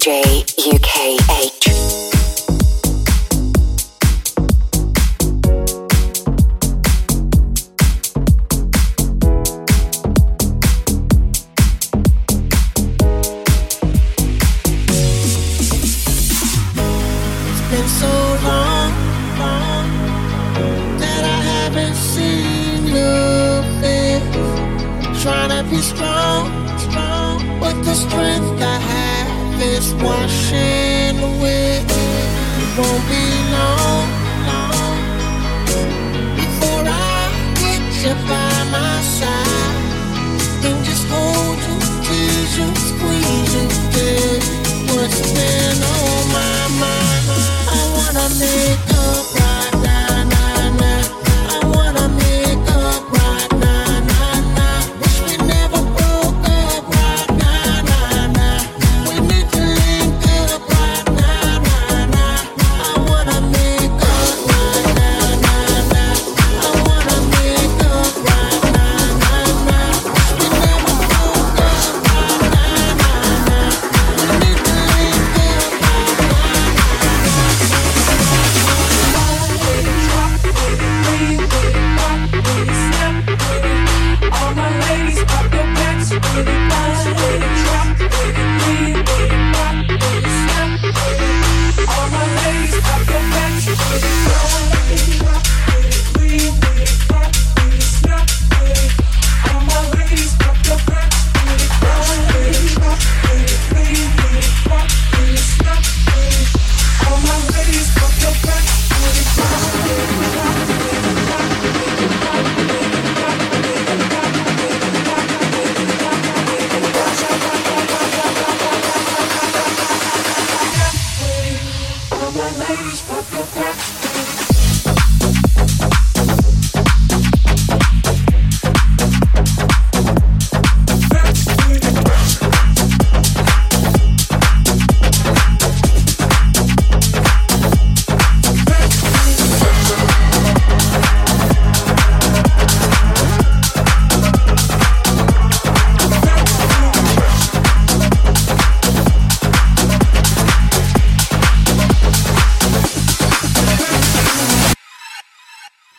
J U K A.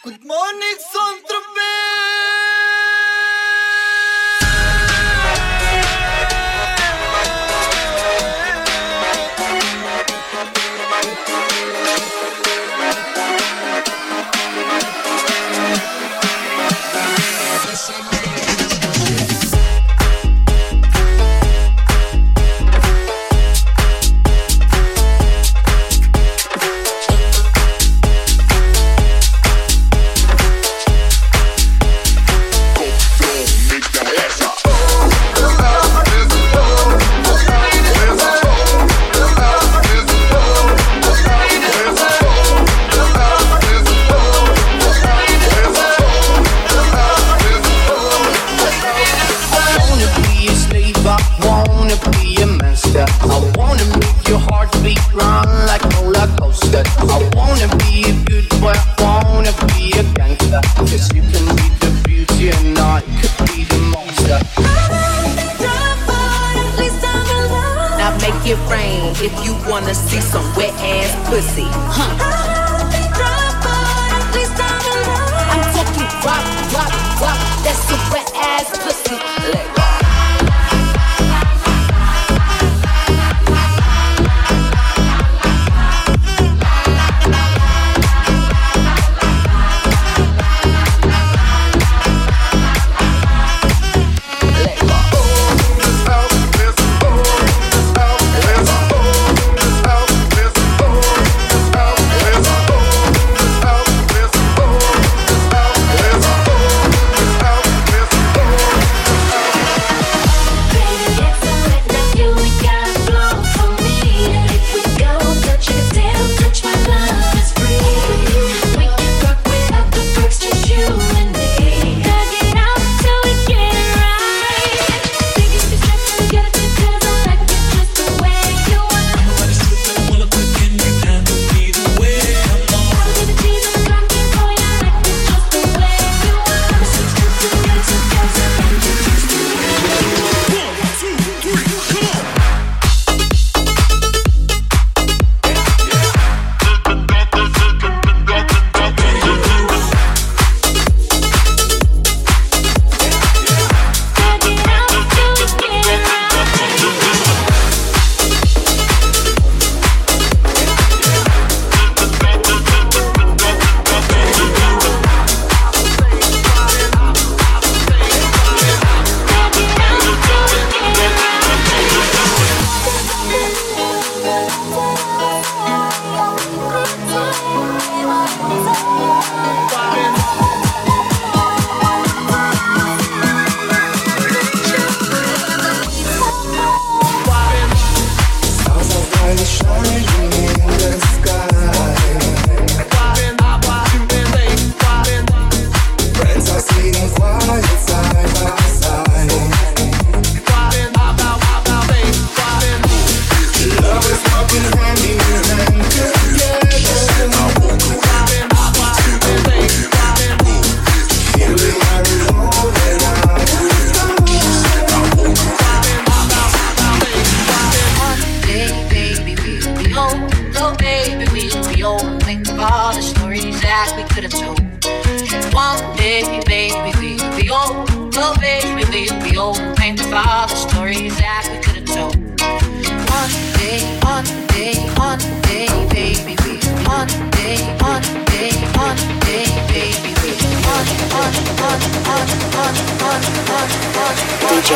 Good morning, Sontra all the stories that we could have told. One day, baby, we'll be old. Oh, baby, we'll be old. Think of all the stories that we could have told. One day, one day, one day, baby, we. One day, one day, one day, baby, we. DJ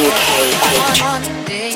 UKH.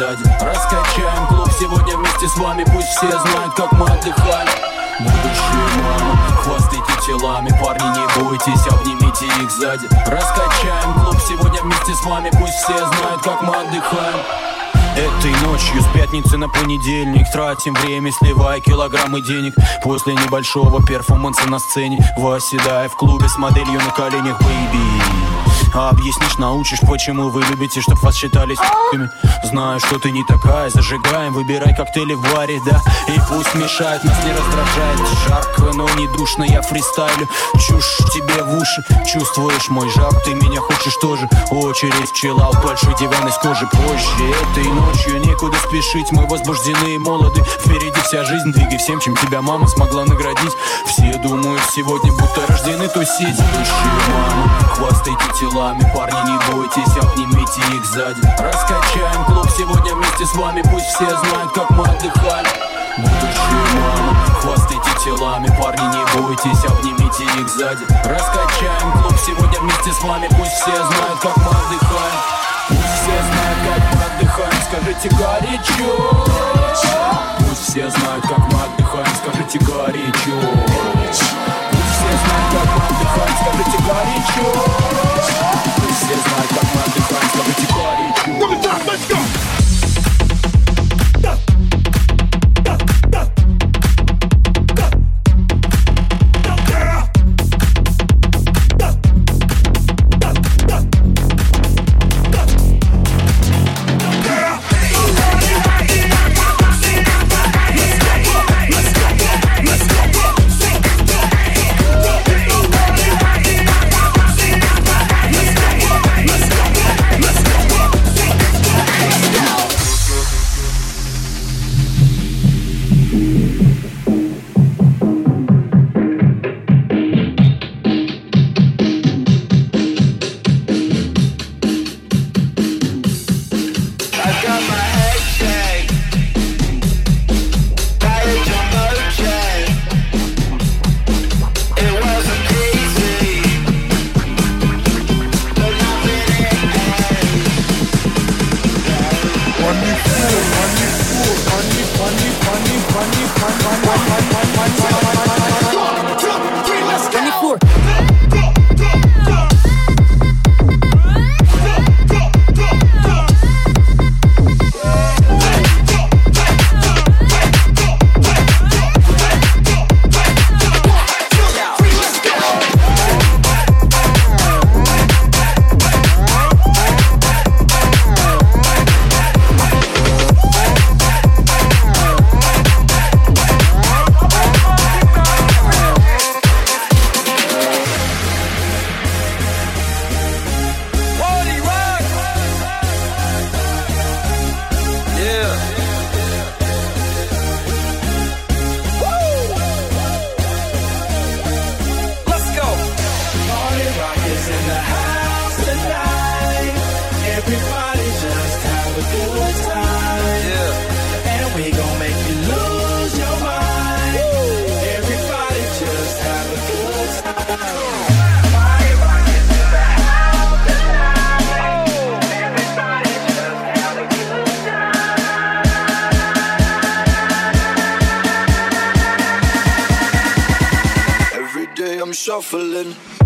Сзади. Раскачаем клуб сегодня вместе с вами Пусть все знают, как мы отдыхаем Будущие мамы, хвастайте телами Парни, не бойтесь, обнимите их сзади. Раскачаем клуб сегодня вместе с вами Пусть все знают, как мы отдыхаем. Этой ночью с пятницы на понедельник Тратим время, сливая килограммы денег. После небольшого перформанса на сцене Восседая в клубе с моделью на коленях, бэйби а объяснишь, научишь, почему вы любите, чтоб вас считали с***ками Знаю, что ты не такая, зажигаем, выбирай коктейли в баре, да. И пусть мешает, нас не раздражает. Жарко, но не душно, я фристайлю. Чушь тебе в уши, чувствуешь мой жар. Ты меня хочешь тоже, очередь пчела Большой диван из кожи позже Этой ночью некуда спешить, мы возбуждены и молоды. Впереди вся жизнь, двигай всем, чем тебя мама смогла наградить. Все думают сегодня, будто рождены тусить Будущие мамы, хвастайте телами Парни, не бойтесь, обнимите их сзади. Раскачаем клуб сегодня вместе с вами Пусть все знают, как мы отдыхали. Будущие мамы, хвастайте телами Парни, не бойтесь, обнимите их сзади. Раскачаем клуб сегодня вместе с вами Пусть все знают, как мы отдыхаем. Пусть все знают, как мы отдыхаем Скажите горячо. Пусть все знают, как мы отдыхаем Скажите горячо This is. Let's go! Shuffling.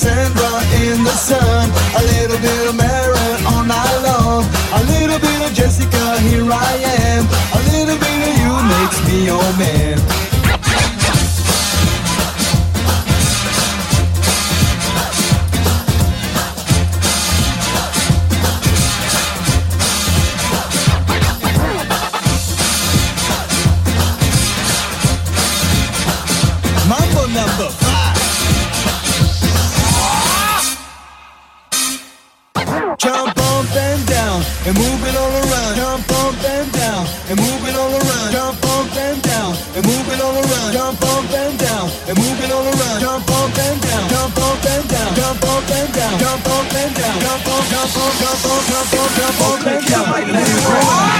Sandra in the sun, a little bit of Mary all night long, a little bit of Jessica, here I am, a little bit of you makes me your man. Mambo number up, jump up, jump up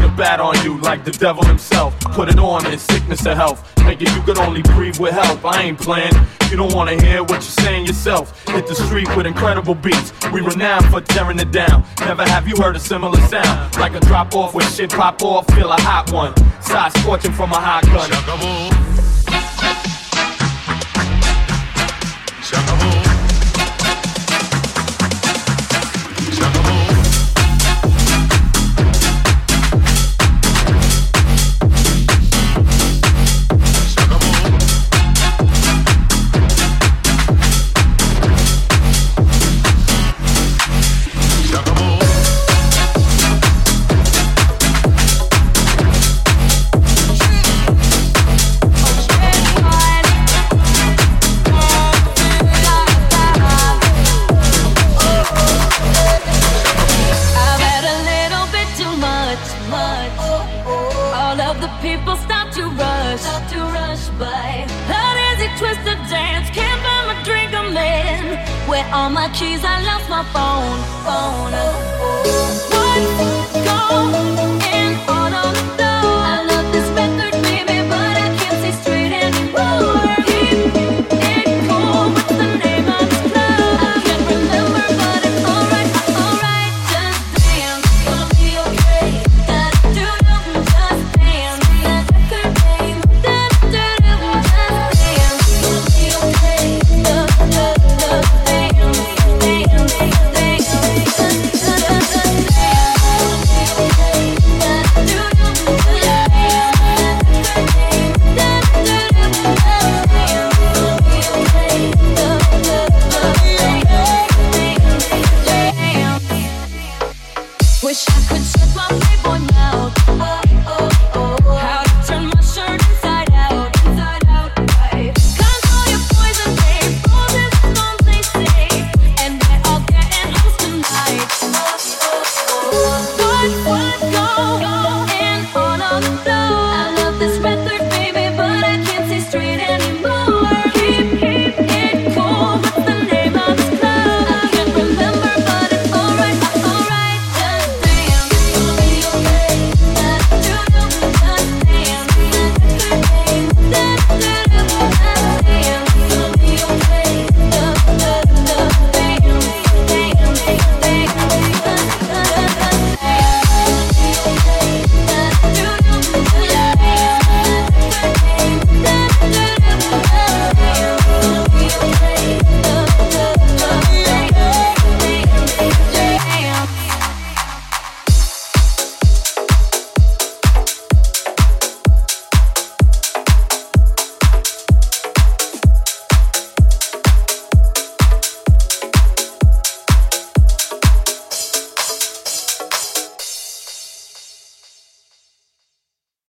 The bat on you like the devil himself. Put it on in sickness or health. Nigga, you could only breathe with help. I ain't playing. You don't wanna hear what you're saying yourself. Hit the street with incredible beats. We renowned for tearing it down. Never have you heard a similar sound. Like a drop off with shit pop off, feel a hot one. Side scorching from a hot gun. Shaka-boo. Shaka-boo.